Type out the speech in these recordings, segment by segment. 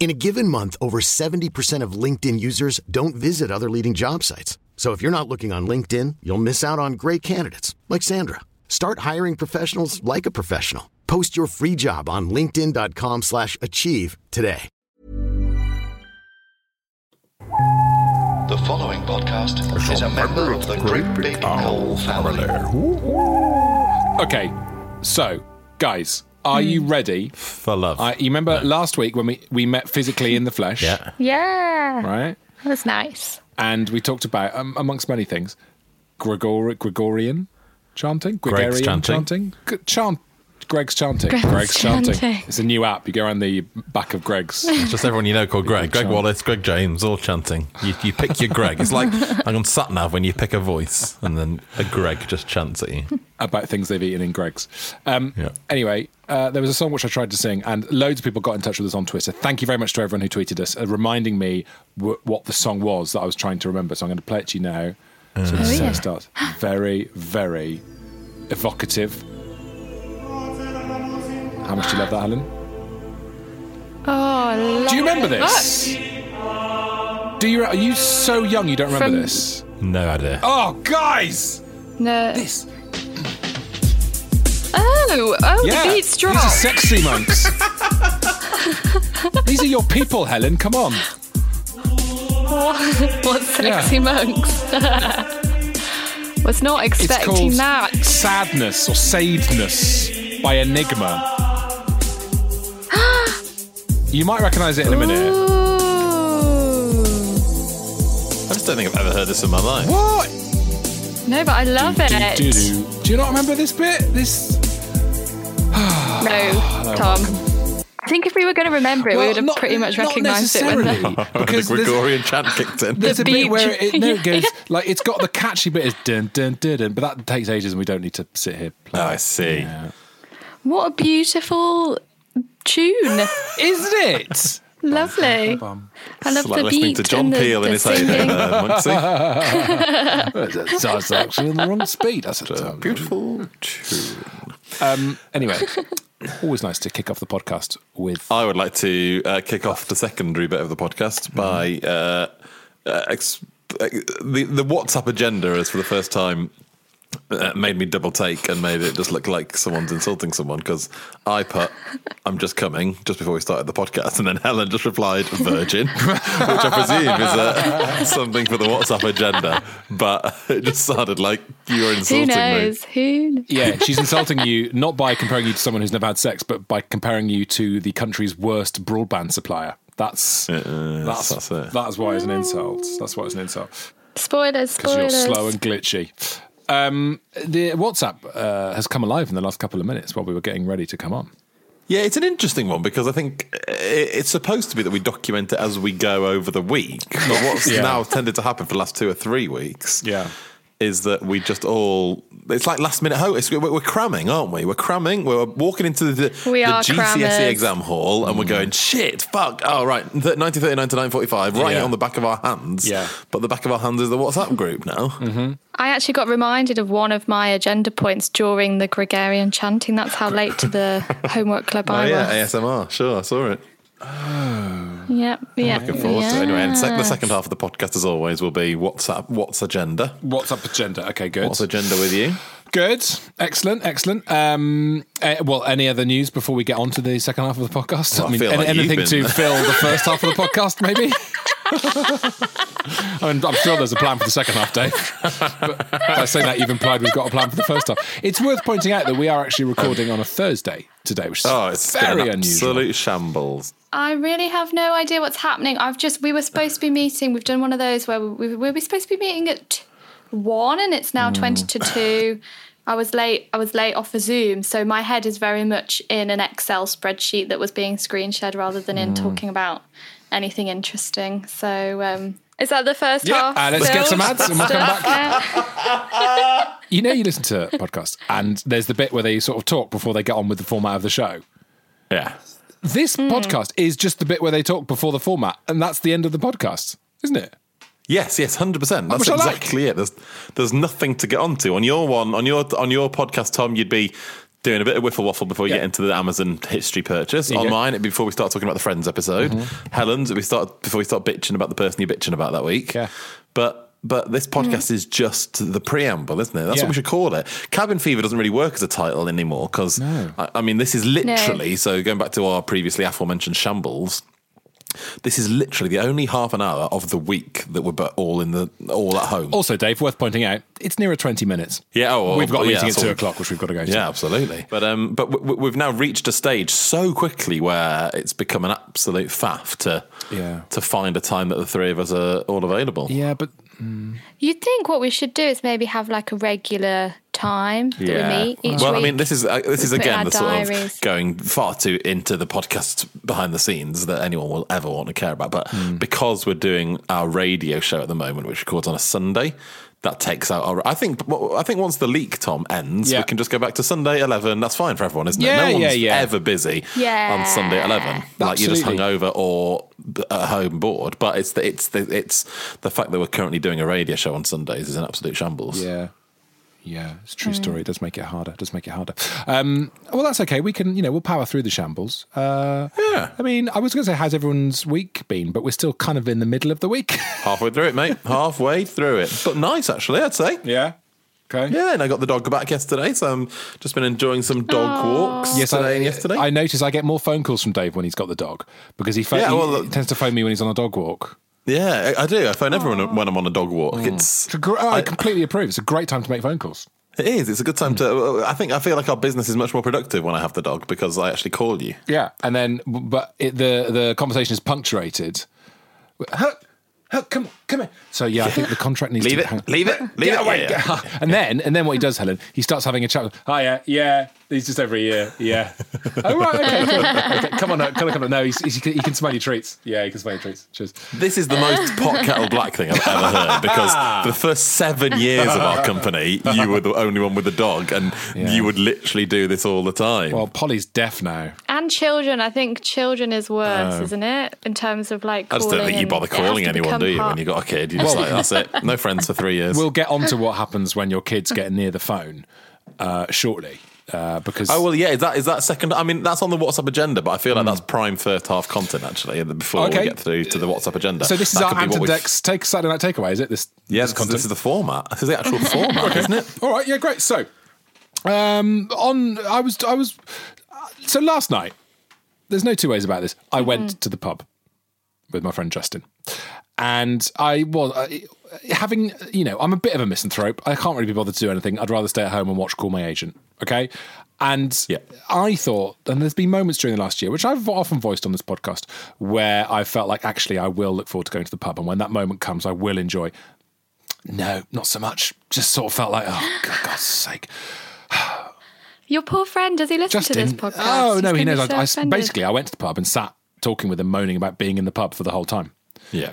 In a given month, over 70% of LinkedIn users don't visit other leading job sites. So if you're not looking on LinkedIn, you'll miss out on great candidates like Sandra. Start hiring professionals like a professional. Post your free job on linkedin.com/achieve slash achieve today. The following podcast is a member of the Great Big Owl family. Okay, so guys, are you ready? For love. I, you remember last week when we, we met physically in the flesh, yeah. Yeah. right? That was nice. And we talked about, um, amongst many things, Gregor- Gregorian chanting, Greg's Gregorian chanting. G- chant, Greg's chanting, Greg's chanting. It's a new app. You go around the back of Greg's. It's just everyone you know called Greg. Greg. Wallace, Greg James, all chanting. You, you pick your Greg. It's like like on SatNav when you pick a voice and then a Greg just chants at you. about things they've eaten in Greg's. Um, Yeah. Anyway, uh, there was a song which I tried to sing, and loads of people got in touch with us on Twitter. Thank you very much to everyone who tweeted us, uh, reminding me w- what the song was that I was trying to remember. So I'm going to play it to you now. So this is how yeah. starts. Very, very evocative. How much do you love that, Alan? Oh, I love Do you remember it. this? Do you? Are you so young you don't remember From- this? No idea. Oh, guys! No. This. Oh, oh, Yeah, the beats drop. These are sexy monks. these are your people, Helen. Come on. what sexy monks? Was not It's expecting called that. Sadness or Sadness by Enigma. You might recognise it in a minute. Ooh. I just don't think I've ever heard this in my life. What? No, but I love Do, it. do, do. Do you not remember this bit? This. No, Tom. I think if we were going to remember it, we would have not- pretty much recognised it. When necessarily, the, the because there's- Gregorian chant kicked in. There's The a bit where it, no, it goes like it's got the catchy bit is dun dun dun dun, but that takes ages and we don't need to sit here. Play. Oh, I see. Yeah. what a beautiful tune. Isn't it? Lovely. Bum. I love It's like the listening beat to John and the, Peel in the his heyday, singing. uh, Monksy. That's actually in the wrong speed. That's a Beautiful tune. Um, anyway, always nice to kick off the podcast with. I would like to uh, kick off the secondary bit of the podcast by uh, uh, ex- uh, the the WhatsApp agenda has for the first time uh, made me double take and made it just look like someone's insulting someone because I put I'm just coming just before we started the podcast and then Helen just replied virgin which I presume is uh, something for the WhatsApp agenda but it just sounded like you were Who insulting me. knows? Who? kn- Yeah, she's insulting you not by comparing you to someone who's never had sex, but by comparing you to the country's worst broadband supplier. That's that's that's it. that's why it's an insult. That's why it's an insult Spoilers. because you're slow and glitchy. Um, the WhatsApp uh, has come alive in the last couple of minutes while we were getting ready to come on. Yeah, it's an interesting one because I think it's supposed to be that we document it as we go over the week. But what's Yeah. now tended to happen for the last two or three weeks Yeah. Is that we just all. It's like last minute host. We're, we're cramming, aren't we? We're cramming. We're walking into the, We the GCSE crammers. E exam hall and we're mm. going, shit, fuck. Oh, right. 1939 to 945, writing Yeah. on the back of our hands. Yeah. But the back of our hands is the WhatsApp group now. Mm-hmm. I actually got reminded of one of my agenda points during the Gregorian chanting. That's how late to the homework club Oh, I yeah, was. ASMR. Sure, I saw it. Oh. Yep, yeah. Looking forward to it. Anyway, and sec- the second half of the podcast, as always, will be what's up? What's Agenda. WhatsApp agenda. Okay, good. What's agenda with you? Good. Excellent. Excellent. Um, eh, well, any other news before we get on to the second half of the podcast? Well, I feel any- like you've anything been- to fill the first half of the podcast, maybe? I mean, I'm sure there's a plan for the second half, Dave. But by saying that, you've implied we've got a plan for the first half. It's worth pointing out that we are actually recording on a Thursday today, which is Oh, it's very been unusual. absolute shambles. I really have no idea what's happening. I've just we were supposed to be meeting. We've done one of those where we we were supposed to be meeting at one, and it's now twenty to two. I was late. I was late off a Zoom, so my head is very much in an Excel spreadsheet that was being screen shared rather than in talking about anything interesting. So, um, is that the first Yeah, half? uh, let's get some ads and we'll come Stuff? Yeah. You know, you listen to podcasts, and there's the bit where they sort of talk before they get on with the format of the show. Yeah. This Hmm. podcast is just the bit where they talk before the format, and that's the end of the podcast, isn't it? Yes, yes, hundred percent. That's Which I like. exactly it. There's there's nothing to get onto on your one on your on your podcast, Tom. You'd be doing a bit of whiffle waffle before you Yeah. get into the Amazon history purchase. you On go. mine, it'd be before we start talking about the Friends episode. Mm-hmm. Helen's, it'd be start before we start bitching about the person you're bitching about that week. Yeah. But but this mm-hmm. podcast is just the preamble, isn't it? That's Yeah. what we should call it. Cabin Fever doesn't really work as a title anymore because I, I mean this is literally so going back to our previously aforementioned shambles. This is literally the only half an hour of the week that we're all in the all at home. Also, Dave, worth pointing out, it's nearer 20 minutes. Yeah, oh, well, we've got a yeah, meeting at two all- o'clock, which we've got to go to. Yeah, absolutely. But um, but w- w- we've now reached a stage so quickly where it's become an absolute faff to Yeah. to find a time that the three of us are all available. Yeah, but You'd think what we should do is maybe have like a regular time that we meet each well, week. I mean, this is uh, this is We put in again our the sort diaries. of going far too into the podcast behind the scenes that anyone will ever want to care about. But Hmm. because we're doing our radio show at the moment, which records on a Sunday. That takes out our. I think. I think once the leak, Tom, ends, Yeah. we can just go back to Sunday eleven. That's fine for everyone, isn't Yeah, it? No one's yeah. ever busy Yeah. on Sunday at eleven. Like you're just Absolutely. hungover or at home bored. But it's the it's the it's the fact that we're currently doing a radio show on Sundays is an absolute shambles. yeah. Yeah, it's a true story. It does make it harder. It does make it harder. Um, well, that's okay. We can, you know, we'll power through the shambles. Uh, Yeah. I mean, I was going to say, how's everyone's week been? But we're still kind of in the middle of the week. Halfway through it, mate. Halfway through it. But nice, actually, I'd say. yeah. Okay. Yeah, and I got the dog back yesterday, so I'm just been enjoying some dog walks Yes, today I, and yesterday. I notice I get more phone calls from Dave when he's got the dog because he, pho- Yeah, he well, tends to phone me when he's on a dog walk. Yeah, I I do. I phone everyone when I'm on a dog walk. Mm. It's It's a gr- oh, I completely approve. It's a great time to make phone calls. it is. It's a good time to. I think I feel like our business is much more productive when I have the dog because I actually call you. Yeah, and then but it, the the conversation is punctuated. Huck, Huck, come on, come here. So yeah, I think the contract needs to Leave to it, hang- leave it, leave Get it. away. Yeah. And then and then what he does, Helen, he starts having a chat. Oh yeah, yeah. He's just every year. Yeah. oh right. Okay. cool. okay. Come on, no, come on, come on. No, he's, he's, he can smell your treats. Yeah, he can smell your treats. Cheers. This is the most pot kettle black thing I've ever heard because ah. for the first seven years of our company, you were the only one with a dog, and Yeah. you would literally do this all the time. Well, Polly's deaf now. and children, I think children is worse, oh. isn't it? In terms of like. I just don't think you bother calling anyone, do you? part- When you got a kid, you're just like, that's it. No friends for three years. We'll get on to what happens when your kids get near the phone uh, shortly. Uh, because Oh well, yeah. Is that is that second? I mean, that's on the WhatsApp agenda, but I feel like that's prime first half content actually. Before Okay. we get through to the WhatsApp agenda. so this is That our could be what we've- take Saturday night takeaway, is it? This Yeah, this this, this is the format. This is the actual format, isn't it? All right, yeah, great. So, um, on I was I was so last night. There's no two ways about this. I went to the pub with my friend Justin, and I was uh, having you know I'm a bit of a misanthrope. I can't really be bothered to do anything. I'd rather stay at home and watch Call My Agent. Okay. And Yeah. I thought, and there's been moments during the last year, which I've often voiced on this podcast, where I felt like actually I will look forward to going to the pub. And when that moment comes, I will enjoy. No, not so much. Just sort of felt like, oh, for God's sake. Your poor friend, does he listen Justin. to this podcast? Oh, He's no, he knows. so I, I, basically, I went to the pub and sat talking with him, moaning about being in the pub for the whole time. Yeah.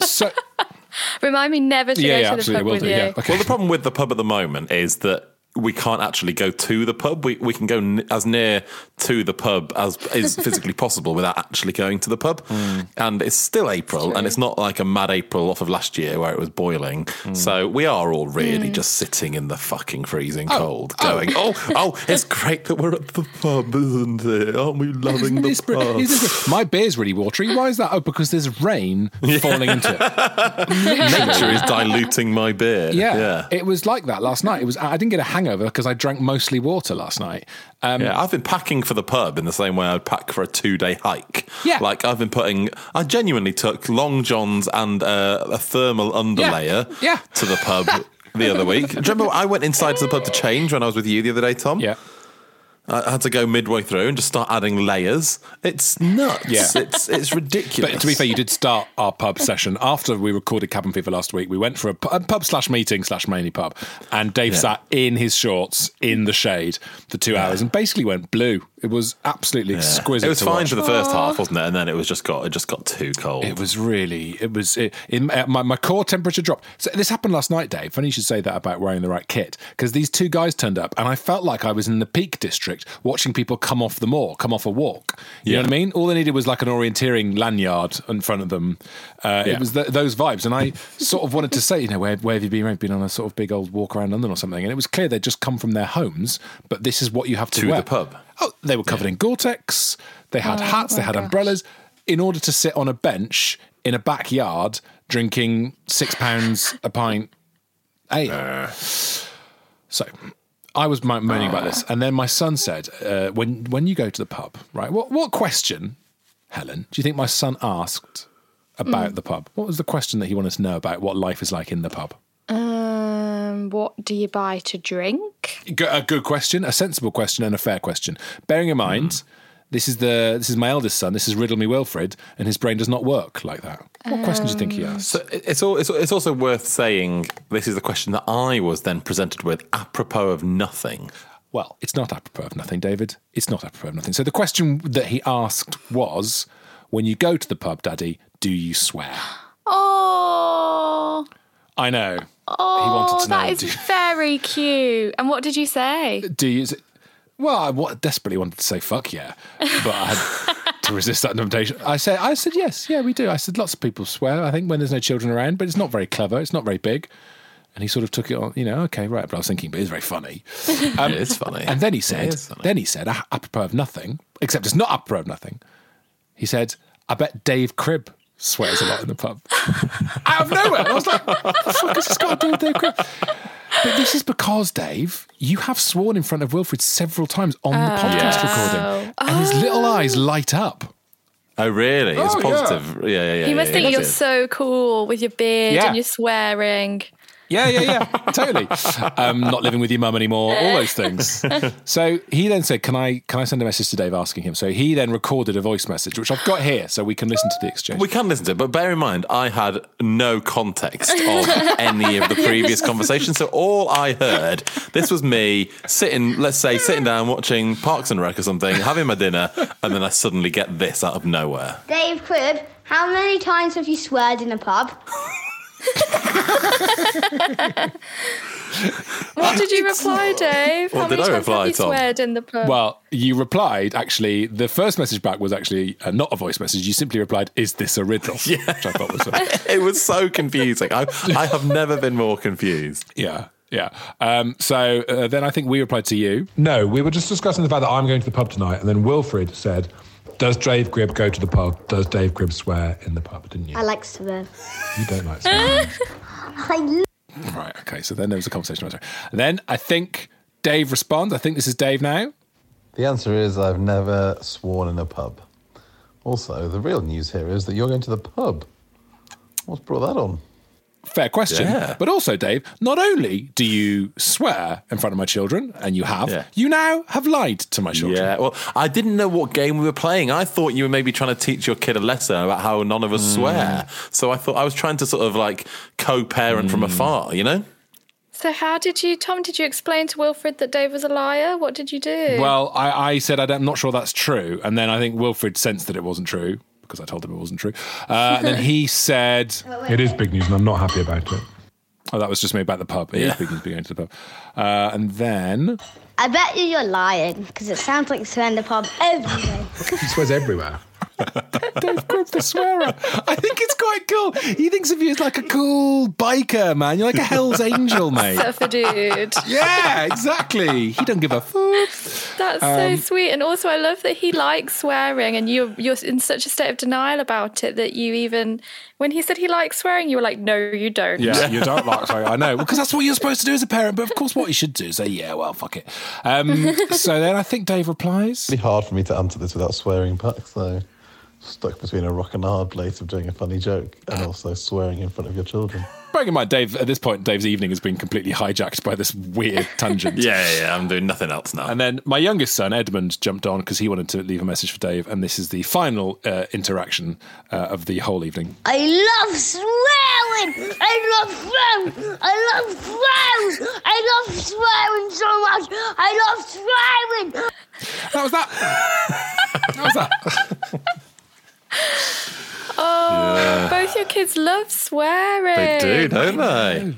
So, Remind me never to yeah, go yeah, to the absolutely. pub Will with do. you. Yeah. Okay. Well, the problem with the pub at the moment is that we can't actually go to the pub. We we can go n- as near to the pub as is physically possible without actually going to the pub. Hmm. And it's still April, and it's not like a mad April off of last year where it was boiling. Hmm. So we are all really hmm. just sitting in the fucking freezing oh, cold, oh. going, "Oh, oh, it's great that we're at the pub, isn't it? Aren't we loving the It's br- pub?" it's- it's- my beer's really watery. Why is that? Oh, because there's rain falling into it. Nature is diluting my beer. Yeah, yeah. it was like that last night. It was. I didn't get a hangover because I drank mostly water last night. Um, Yeah, I've been packing for the pub in the same way I'd pack for a two day hike. Yeah. Like I've been putting, I genuinely took long johns and uh, a thermal underlayer Yeah. to the pub the other week. Do you remember I went inside to the pub to change when I was with you the other day, Tom? yeah. I had to go midway through and just start adding layers. It's nuts. Yeah. It's it's ridiculous. But to be fair, you did start our pub session after we recorded Cabin Fever last week. We went for a, pub slash meeting slash mainly pub, and Dave Yeah. sat in his shorts in the shade for two hours and basically went blue. It was absolutely exquisite. It was to fine watch. for the first half, wasn't it? And then it was just got it just got too cold. It was really, it was, it, in, uh, my, my core temperature dropped. So this happened last night, Dave. Funny you should say that about wearing the right kit, because these two guys turned up and I felt like I was in the Peak District watching people come off the moor, come off a walk. You know what I mean? All they needed was like an orienteering lanyard in front of them. Uh, Yeah. It was th- those vibes. And I sort of wanted to say, you know, where, where have you been? I've been on a sort of big old walk around London or something. And it was clear they'd just come from their homes, but this is what you have to, To wear. the pub. Oh, they were covered in Gore-Tex. They had hats. They had umbrellas. In order to sit on a bench in a backyard drinking six pounds a pint ale. So, I was mo- moaning about this, and then my son said, uh, "When when you go to the pub, right? What what question, Helen? Do you think my son asked about the pub? What was the question that he wanted to know about what life is like in the pub?" Um, what do you buy to drink? G- A good question, a sensible question, and a fair question. Bearing in mind, this is the this is my eldest son. This is Riddle Me Wilfred, and his brain does not work like that. What question do you think he asked? So it's, all, it's it's also worth saying this is the question that I was then presented with apropos of nothing. Well, it's not apropos of nothing, David. It's not apropos of nothing. So the question that he asked was, when you go to the pub, Daddy, do you swear? Oh, I know. oh, he wanted to oh, know. that is do, very cute. And what did you say? do you? Well, I desperately wanted to say fuck yeah, but I had to resist that temptation. I said, I said yes, yeah, we do. I said lots of people swear. I think when there's no children around, but it's not very clever. It's not very big. And he sort of took it on, you know, okay, right. But I was thinking, but it's very funny. Um, It is funny. And then he said, then he said, a- apropos of nothing, except it's not apropos of nothing. He said, I bet Dave Cribb swears a lot in the pub. Out of nowhere. I was like, what the fuck has this got to do with Dave Cribb? But this is because, Dave, you have sworn in front of Wilfred several times on the oh. podcast recording. And his oh. little eyes light up. Oh, really? It's Oh, yeah. positive. Yeah, yeah, yeah. He must yeah, think yeah. you're so cool with your beard Yeah. and your swearing. Yeah, yeah, yeah, totally. Um, not living with your mum anymore, all those things. So he then said, "Can I can I send a message to Dave asking him?" So he then recorded a voice message, which I've got here, so we can listen to the exchange. We can listen to it, but bear in mind, I had no context of any of the previous conversations. So all I heard, this was me sitting, let's say, sitting down watching Parks and Rec or something, having my dinner, and then I suddenly get this out of nowhere. Dave Cribb, how many times have you sweared in a pub? What did you reply, Dave? What How did many I times reply, have you Tom? sweared in the pub? Well, you replied actually. The first message back was actually uh, not a voice message. You simply replied, "Is this a riddle?" Yeah, which I thought was funny. It was so confusing. I, I have never been more confused. yeah, yeah. Um, so uh, then I think we replied to you. No, we were just discussing the fact that I'm going to the pub tonight, and then Wilfred said, "Does Dave Cribb go to the pub? Does Dave Cribb swear in the pub?" Didn't you? I like swear. You don't like swearing. I Right. Okay. So then there was a conversation about it. And then I think Dave responds. I think this is Dave now. The answer is I've never sworn in a pub. Also, the real news here is that you're going to the pub. What's brought that on? Fair question. Yeah. But also, Dave, not only do you swear in front of my children, and you have, Yeah. you now have lied to my children. Yeah, well, I didn't know what game we were playing. I thought you were maybe trying to teach your kid a lesson about how none of us hmm. swear. So I thought I was trying to sort of like co-parent from hmm. afar, you know? so how did you, Tom? Did you explain to Wilfred that Dave was a liar? What did you do? Well, I, I said I'm not sure that's true, and then I think Wilfred sensed that it wasn't true because I told him it wasn't true. Uh, and then he said, it is big news, and I'm not happy about it. "Oh, that was just me about the pub. It is Yeah. big news being going to the pub." Uh, and then I bet you you're lying because it sounds like you swear in the pub every day. He swears everywhere. Dave Cribb the swearer. I think it's quite cool. He thinks of you as like a cool biker, man. You're like a Hell's Angel, mate. Surfer dude. Yeah, exactly. He don't give a fuck. That's Um, so sweet, and also I love that he likes swearing, and you're you're in such a state of denial about it that you even when he said he likes swearing, you were like, no, you don't. Yeah, you don't like swearing. I know, because that's what you're supposed to do as a parent. But of course, what you should do is say, "Yeah, well, fuck it." Um, so then I think Dave replies. It'd be hard for me to answer this without swearing back, so stuck between a rock and a hard place of doing a funny joke and also swearing in front of your children. Bearing in mind, Dave, at this point, Dave's evening has been completely hijacked by this weird tangent. Yeah, yeah, yeah, I'm doing nothing else now. And then my youngest son, Edmund, jumped on because he wanted to leave a message for Dave. And this is the final uh, interaction uh, of the whole evening. I love swearing. I love swearing. I love swearing. I love swearing so much. I love swearing. That was that. that was that. Oh, both your kids love swearing. They do, don't they?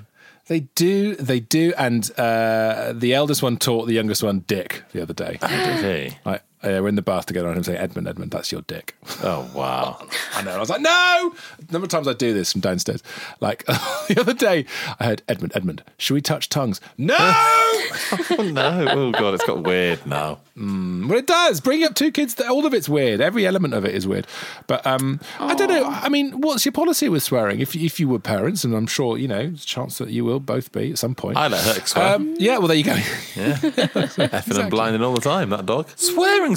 They do, they do. And uh, the eldest one taught the youngest one dick the other day. Did he? Like, uh, we're in the bath together and I'm saying, Edmund, Edmund, that's your dick. Oh wow! I know. I was like, no! A number of times I do this from downstairs. Like the other day, I heard, Edmund, Edmund, should we touch tongues? No! oh no! Oh god, it's got weird now. Mm, well, it does. Bringing up two kids, all of it's weird. Every element of it is weird. But um, I don't know. I mean, what's your policy with swearing? If if you were parents, and I'm sure you know, there's a chance that you will both be at some point. I let her swear. Um, yeah, well, there you go. Yeah, effing and blinding all the time. That dog.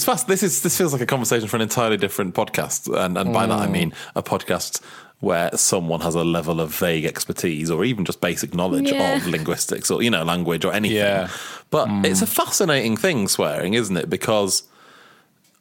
Fast. This is this feels like a conversation for an entirely different podcast, and and by that I mm. mean a podcast where someone has a level of vague expertise or even just basic knowledge Yeah. of linguistics or you know language or anything. Yeah. But mm. it's a fascinating thing, swearing, isn't it? Because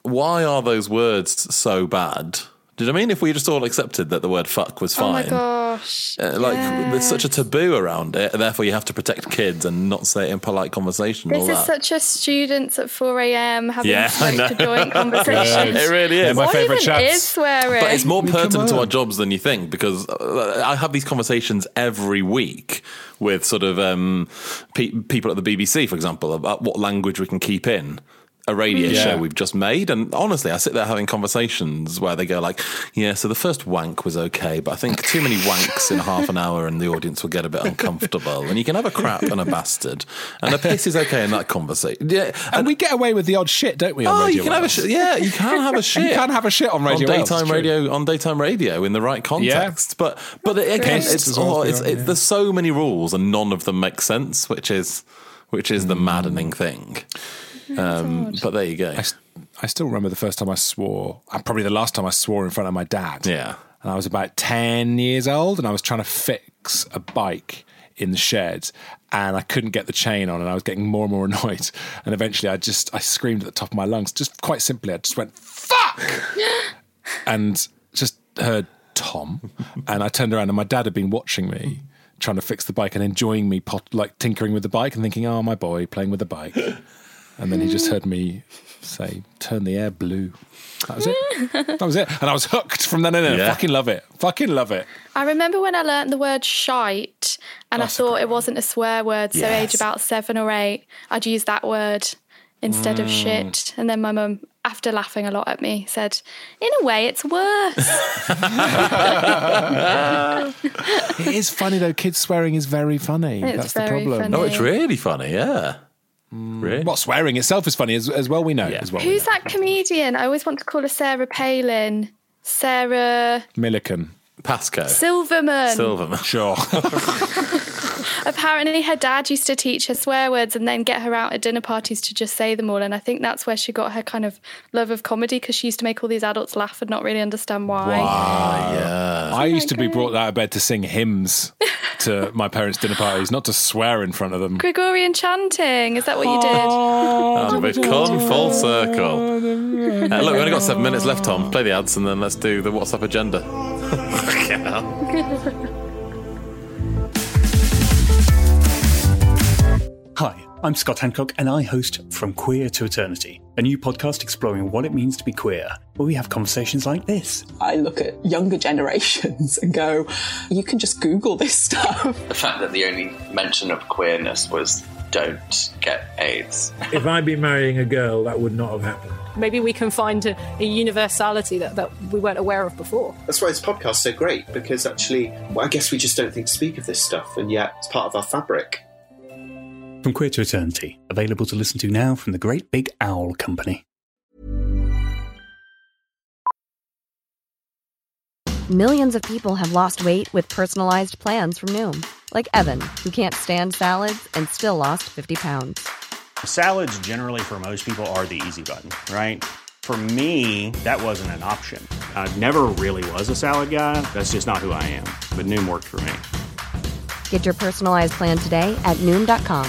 why are those words so bad? Did I mean if we just all accepted that the word fuck was fine? Oh fine? my gosh. Uh, like Yeah. there's such a taboo around it, therefore you have to protect kids and not say it in polite conversation. This all is that. such a students at 4 a.m. having Yeah, I smoked a joint conversation. it really is. my favourite even chats. is swearing? But it's more I pertinent to our jobs than you think because uh, I have these conversations every week with sort of um, pe- people at the BBC, for example, about what language we can keep in a radio Yeah. show we've just made. And honestly, I sit there having conversations where they go like, "Yeah, so the first wank was okay, but I think too many wanks in half an hour and the audience will get a bit uncomfortable. And you can have a crap and a bastard, and a piss is okay in that conversation. Yeah, And we get away with the odd shit, don't we? On Oh, you can have a shit. Yeah, you can have a shit. You can have a shit on Radio on Wales, daytime it's true. radio on daytime radio in the right context. But but again, Pissed it's, oh, yeah, it's, it's yeah. there's so many rules and none of them make sense, which is which is the Hmm. maddening thing. Um, but there you go. I still remember the first time I swore, and probably the last time I swore in front of my dad. Yeah. And I was about 10 years old, and I was trying to fix a bike in the shed, and I couldn't get the chain on, and I was getting more and more annoyed. And eventually, I just I screamed at the top of my lungs, just quite simply. I just went fuck, and just heard Tom, and I turned around, and my dad had been watching me. Trying to fix the bike and enjoying me pot, like tinkering with the bike and thinking, "Oh, my boy, playing with the bike." And then he just heard me say, "Turn the air blue." That was it. that was it. And I was hooked from then on. in. Yeah. Fucking love it. Fucking love it. I remember when I learnt the word shite and I That's a thought it wasn't a swear word. So, Yes. age about seven or eight, I'd use that word instead Mm. of shit. And then my mum, after laughing a lot at me, said, In a way, it's worse. It is funny though. Kids swearing is very funny. It's That's very the problem. funny. oh, it's really funny. Yeah. Really? What swearing itself is funny as, as well. We know Yeah. as well. Who's that comedian? I always want to call her Sarah Palin. Sarah Millican. Pascoe. Silverman. Silverman. Sure. Apparently, her dad used to teach her swear words and then get her out at dinner parties to just say them all. And I think that's where she got her kind of love of comedy because she used to make all these adults laugh and not really understand why. yeah. I used to be brought out of bed to sing hymns to my parents' dinner parties, not to swear in front of them. Gregorian chanting, is that what you did? And we've come full circle. Uh, look, we've only got seven minutes left, Tom. Play the ads and then let's do the WhatsApp agenda. Hi, I'm Scott Hancock, and I host From Queer to Eternity, a new podcast exploring what it means to be queer, where we have conversations like this. I look at younger generations and go, you can just Google this stuff. The fact that the only mention of queerness was don't get AIDS. If I'd been marrying a girl, that would not have happened. Maybe we can find a, a universality that, that we weren't aware of before. That's why this podcast's so great because actually, well, I guess we just don't think to speak of this stuff, and yet it's part of our fabric. From Queer to Eternity, available to listen to now from the Great Big Owl Company. Millions of people have lost weight with personalized plans from Noom, like Evan, who can't stand salads and still lost 50 pounds. Salads, generally, for most people, are the easy button, right? For me, that wasn't an option. I never really was a salad guy. That's just not who I am. But Noom worked for me. Get your personalized plan today at Noom.com.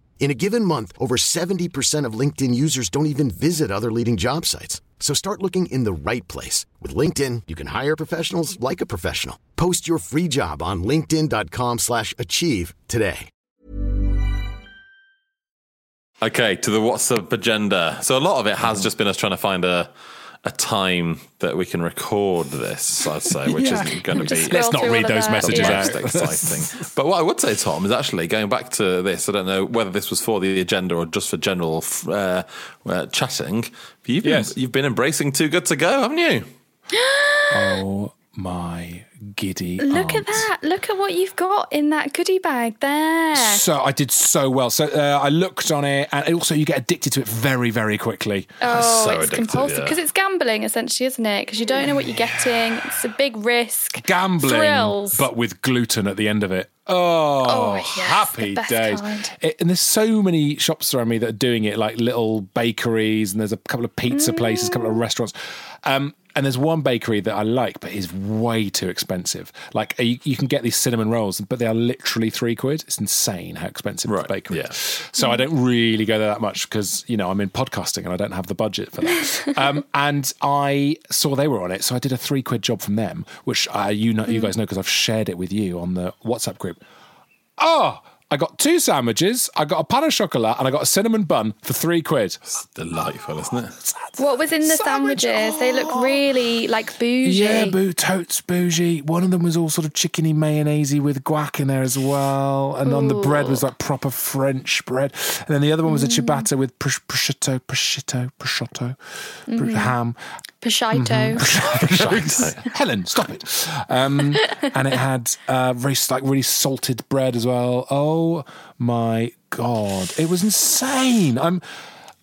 In a given month, over 70% of LinkedIn users don't even visit other leading job sites. So start looking in the right place. With LinkedIn, you can hire professionals like a professional. Post your free job on linkedin.com slash achieve today. Okay, to the WhatsApp agenda. So a lot of it has just been us trying to find a a time that we can record this, I'd say, which Yeah. isn't going to be. Let's not read those messages the out. exciting. but what I would say, Tom, is actually going back to this. I don't know whether this was for the agenda or just for general uh, uh, chatting. But you've been, you've been embracing too good to go, haven't you? Oh my giddy. Look at that. Look at what you've got in that goodie bag there. So I did so well. So uh, I looked on it, and also you get addicted to it very, very quickly. Oh, it's compulsive because it's gambling, essentially, isn't it? Because you don't know what you're getting. It's a big risk. gambling, Thrills. but with gluten at the end of it. Oh, Oh, yes, happy days! It- and there's so many shops around me that are doing it, like little bakeries, and there's a couple of pizza places, a couple Mm. of restaurants. Um, and there's one bakery that I like, but is way too expensive. Like uh, you, you can get these cinnamon rolls, but they are literally three quid. It's insane how expensive the bakery is. So I don't really go there that much because you know I'm in podcasting and I don't have the budget for that. um, and I saw they were on it, so I did a three quid job from them, which uh, you know you guys know because I've shared it with you on the WhatsApp group. Oh, I got two sandwiches, I got a pain au chocolat, and I got a cinnamon bun for three quid. It's delightful, isn't it? What was in the sandwiches? They look really like bougie. Yeah, boo, totes bougie. One of them was all sort of chickeny mayonnaise with guac in there as well, and on the bread was like proper French bread. And then the other one was a ciabatta with pros- prosciutto, prosciutto, prosciutto, pr- Mhm. ham. Prosciutto. Mhm. Helen, stop it. Um, and it had uh, very like really salted bread as well. Oh my god, it was insane. I'm.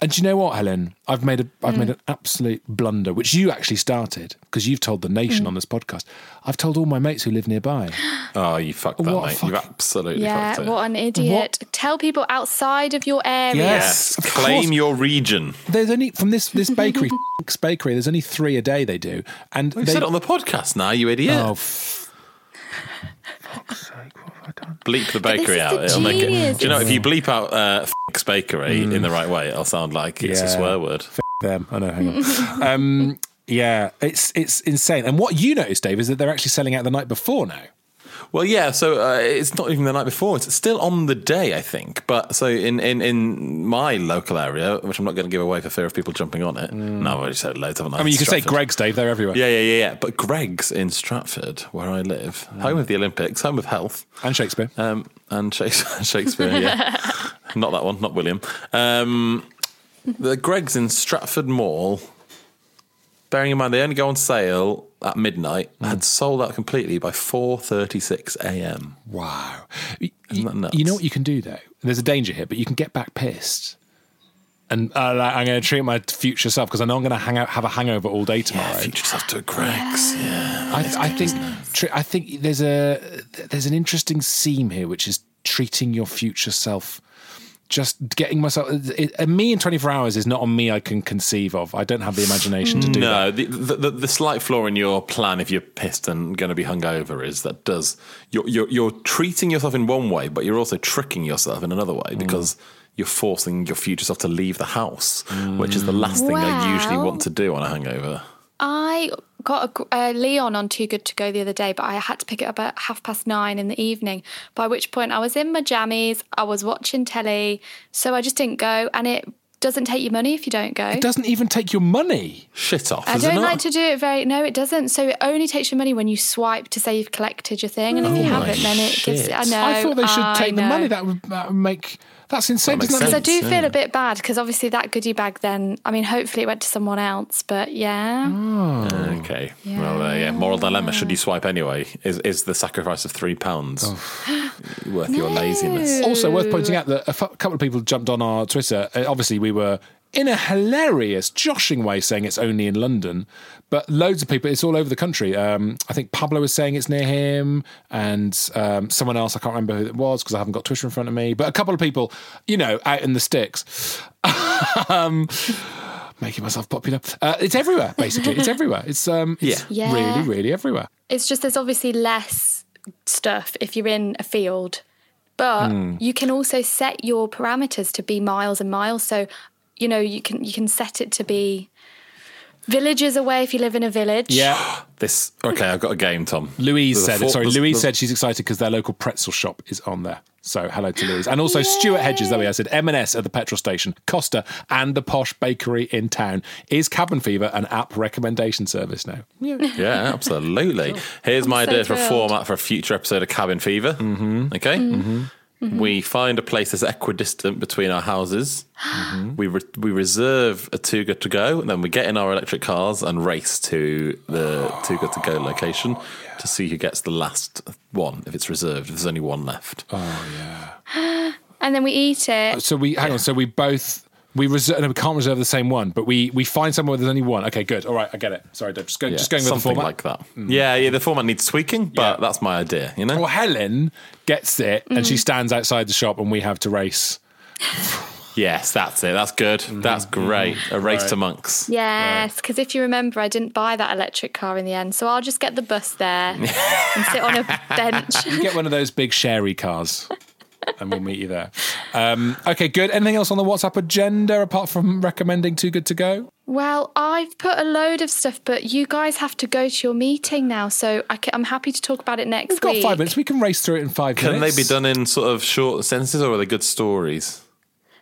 And do you know what, Helen? I've made a I've made Mm. an absolute blunder, which you actually started because you've told the nation Mm. on this podcast. I've told all my mates who live nearby. Oh, you fucked that, What a mate. You've absolutely Yeah, fucked it. what an idiot. Tell people outside of your area. Yes, of Claim course. your region. There's only from this this bakery, bakery. There's only three a day they do, and We've they, said it on the podcast now, you idiot. Oh, f- bleep the bakery out. the It'll make it. Do you know if you bleep out uh, f***'s bakery in the right way, it'll sound like it's a swear word. F- them. I know. Hang on. um, yeah, it's it's insane. And what you noticed, Dave, is that they're actually selling out the night before now. Well, yeah. So uh, it's not even the night before; it's still on the day, I think. But so in in, in my local area, which I'm not going to give away for fear of people jumping on it. No, I've already said loads, haven't I? I mean, you can say Greggs, Dave. They're everywhere. Yeah, yeah, yeah, yeah. But Greggs in Stratford, where I live, home of the Olympics, home of health, and Shakespeare, um, and Shakespeare. Shakespeare yeah, not that one, not William. Um, the Greggs in Stratford Mall. Bearing in mind they only go on sale at midnight, had sold out completely by four thirty six a.m. Wow, Isn't that nuts? You know what you can do though? There's a danger here, but you can get back pissed. And uh, like, I'm going to treat my future self because I know I'm going to hang out, have a hangover all day tomorrow. future self to a Greggs. Yeah, I, I think tr- I think there's a there's an interesting seam here, which is treating your future self. Just getting myself. It, it- me in 24 hours is not a me I can conceive of. I don't have the imagination to do that. no, the, the, the, the slight flaw in your plan, if you're pissed and going to be hungover, is that does you're, you're you're treating yourself in one way, but you're also tricking yourself in another way mm. because you're forcing your future self to leave the house, which is the last thing I usually want to do on a hangover. I got a, a uh, Leon on Too Good to Go the other day, but I had to pick it up at half past nine in the evening. By which point I was in my jammies, I was watching telly, so I just didn't go. And it doesn't take your money if you don't go. It doesn't even take your money. Shit off. I don't like to do it very. No, it doesn't. So it only takes your money when you swipe to say you've collected your thing, and if you Oh haven't, then it gives. shit. I know. I thought they should I take the money. That would, that would make That's insane. That Because I do feel yeah. a bit bad because obviously that goodie bag then, I mean, hopefully it went to someone else, but yeah. Oh. Okay. Well, uh, yeah. Moral dilemma: Should you swipe anyway? Is is the sacrifice of three pounds Oh. worth your laziness? Also, worth pointing out that a couple of people jumped on our Twitter. Uh, obviously, we were in a hilarious, joshing way saying it's only in London, but loads of people, it's all over the country. Um, I think Pablo was saying it's near him, and um, someone else, I can't remember who it was because I haven't got Twitter in front of me, but a couple of people, you know, out in the sticks. um, making myself popular. Uh, it's everywhere, basically. It's everywhere. It's, um, it's Yeah. really, really everywhere. It's just there's obviously less stuff if you're in a field, but Hmm. you can also set your parameters to be miles and miles. So, you know, you can you can set it to be villages away if you live in a village. Yeah. This okay. I've got a game, Tom. Louise There's said four- Sorry, Louise there's- said she's excited because their local pretzel shop is on there. So hello to Louise. And also Stuart Hedges, there we are, said M&S at the petrol station, Costa and the posh bakery in town. Is Cabin Fever an app recommendation service now? Yeah. Yeah, absolutely. Here's my so idea for a format for a future episode of Cabin Fever. Mm-hmm. Okay. Mm-hmm. Mm-hmm. We find a place that's equidistant between our houses. We re- we reserve a Too Good to Go, and then we get in our electric cars and race to the Too Good to Go location to see who gets the last one if it's reserved. If there's only one left. Oh yeah. And then we eat it. So we hang on, so we both we reserve no, we can't reserve the same one, but we we find somewhere where there's only one. Okay, good. All right, I get it. Sorry, Dave. Just go, Yeah, just going with the something format. like that. Hmm. Yeah, yeah. The format needs tweaking, but that's my idea. You know. Well, Helen gets it and she mm. stands outside the shop and we have to race. Yes, that's it. That's good. Mm-hmm. That's mm-hmm. great. A race to monks. Yes, because if you remember, I didn't buy that electric car in the end, so I'll just get the bus there and sit on a bench. You get one of those big sherry cars. And we'll meet you there. Um, okay, good. Anything else on the WhatsApp agenda apart from recommending Too Good to Go? Well, I've put a load of stuff, but you guys have to go to your meeting now, so I am happy to talk about it next We've got week. five minutes. We can race through it in five Can minutes. Can they be done in sort of short sentences, or are they good stories?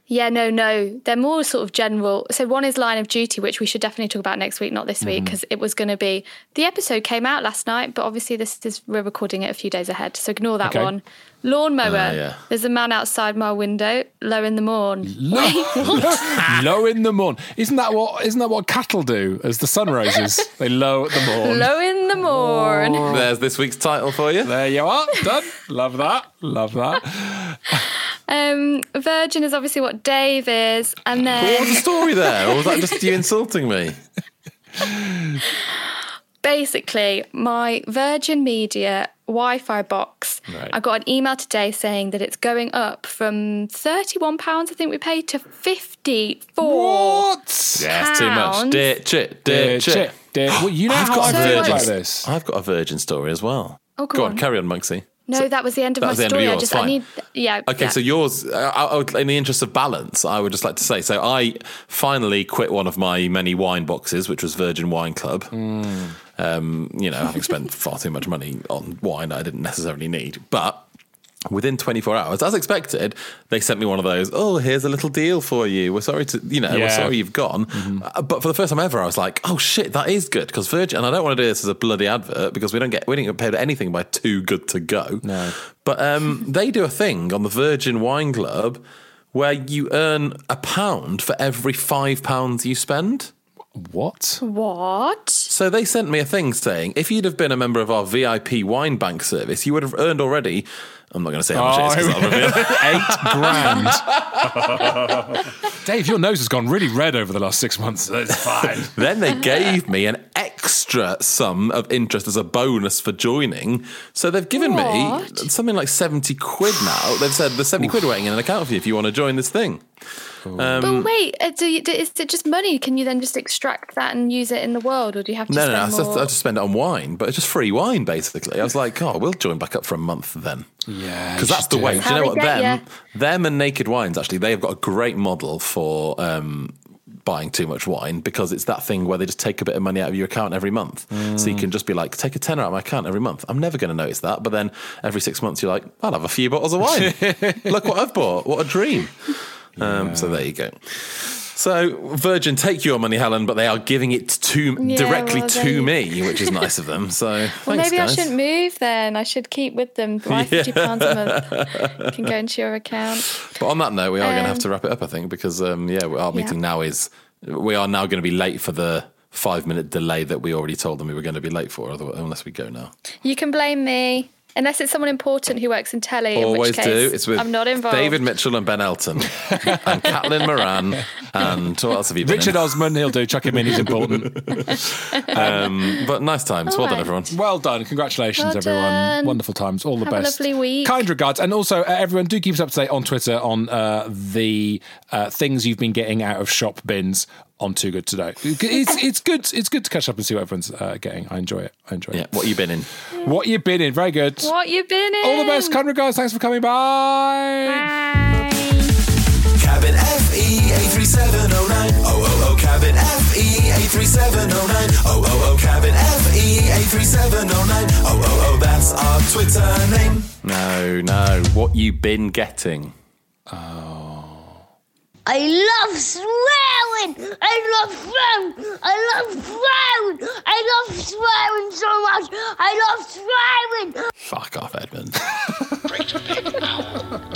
Yeah, no, no. They're more sort of general. So one is Line of Duty, which we should definitely talk about next week, not this Mm-hmm. week, because it was going to be the episode came out last night, but obviously this is we're recording it a few days ahead, so ignore that Okay. one. Lawnmower. Ah, yeah. There's a man outside my window, low in the morn. Low, low in the morn. Isn't that what? Isn't that what cattle do? As the sun rises, they low at the morn. Low in the morn. There's this week's title for you. There you are. Done. Love that. Love that. Um, Virgin is obviously what Dave is, and then What was the story there? Or was that just you insulting me? basically my Virgin Media Wi-Fi box. Right. I got an email today saying that it's going up from thirty-one pounds, I think we paid, to fifty-four. What? Yeah, it's too much. Pounds. Ditch it, ditch Ditch it. it. Ditch- Well, you know I've how got I a feel virgin. about this. I've got a virgin story as well. Oh, go go on. on. carry on, Monksy. No, that was the end of That my was the end of story. I yours, just I need yeah. Okay, yeah. so yours, uh, I, I, in the interest of balance, I would just like to say so I finally quit one of my many wine boxes, which was Virgin Wine Club. Hmm. Um, you know, having spent far too much money on wine I didn't necessarily need. But within 24 hours, as expected, they sent me one of those, oh, here's a little deal for you. We're sorry to, you know, we're sorry you've gone. Uh, but for the first time ever, I was like, oh shit, that is good. Because Virgin, and I don't want to do this as a bloody advert because we don't get, we don't get paid anything by too good to go. No. But um, they do a thing on the Virgin Wine Club where you earn a pound for every five pounds you spend. What? what? So they sent me a thing saying if you'd have been a member of our VIP wine bank service, you would have earned already. I'm not going to say how much it is 'cause Oh, I'll. Eight grand. Dave, your nose has gone really red over the last six months. That's fine. then they gave me an extra sum of interest as a bonus for joining. So they've given me something like 70 quid now. They've said the 70 quid waiting in an account for you if you want to join this thing. Um, but wait, uh, do you, do- is it just money? Can you then just extract that and use it in the world, or do you have to No, no, spend no. I just. I just spend it on wine, but it's just free wine, basically. I was like, oh, we'll join back up for a month then. Yeah. Because that's the way. Do you know what? Them, ya. them and Naked Wines, actually, they have got a great model for um, buying too much wine because it's that thing where they just take a bit of money out of your account every month. So you can just be like, take a tenner out of my account every month. I'm never going to notice that. But then every six months, you're like, I'll have a few bottles of wine. Look what I've bought. What a dream. Um, so there you go. So Virgin take your money, Helen, but they are giving it to Yeah, directly well, to me, which is nice of them. So Well, thanks, maybe I shouldn't move then. I should keep with them. My fifty pounds a month can go into your account. But on that note, we are going to have Um, to wrap it up, I think, because um, yeah, our meeting now is we are now going to be late for the five minute delay that we already told them we were going to be late for, unless we go now. You can blame me. Unless it's someone important who works in telly, in Always which case do. It's with I'm not involved. David Mitchell and Ben Elton and Caitlin Moran and what else have you been Richard in? Osman, he'll do. Chuck him in. He's important. Um, but nice times. All well done, right. everyone. Well done. Congratulations, Well everyone. done. Wonderful times. All the Have a best. lovely week. Kind regards. And also, uh, everyone, do keep us up to date on Twitter on uh, the uh, things you've been getting out of shop bins on Too Good to Know. It's, it's good. It's good to catch up and see what everyone's uh, getting. I enjoy it. I enjoy Yeah, it. what you been in? What you been in? Very good. What you been in? All the best. Kind regards. Thanks for coming. Bye. Cabin FE 83709. Oh, oh, oh, cabin FE 83709. Oh, oh, oh, cabin FE 83709. Oh, oh, oh, that's our Twitter name. No, no. What you been getting? Oh. I love swearing. I love swearing. I love swearing. I love swearing so much. I love swearing. Fuck off, Edmund.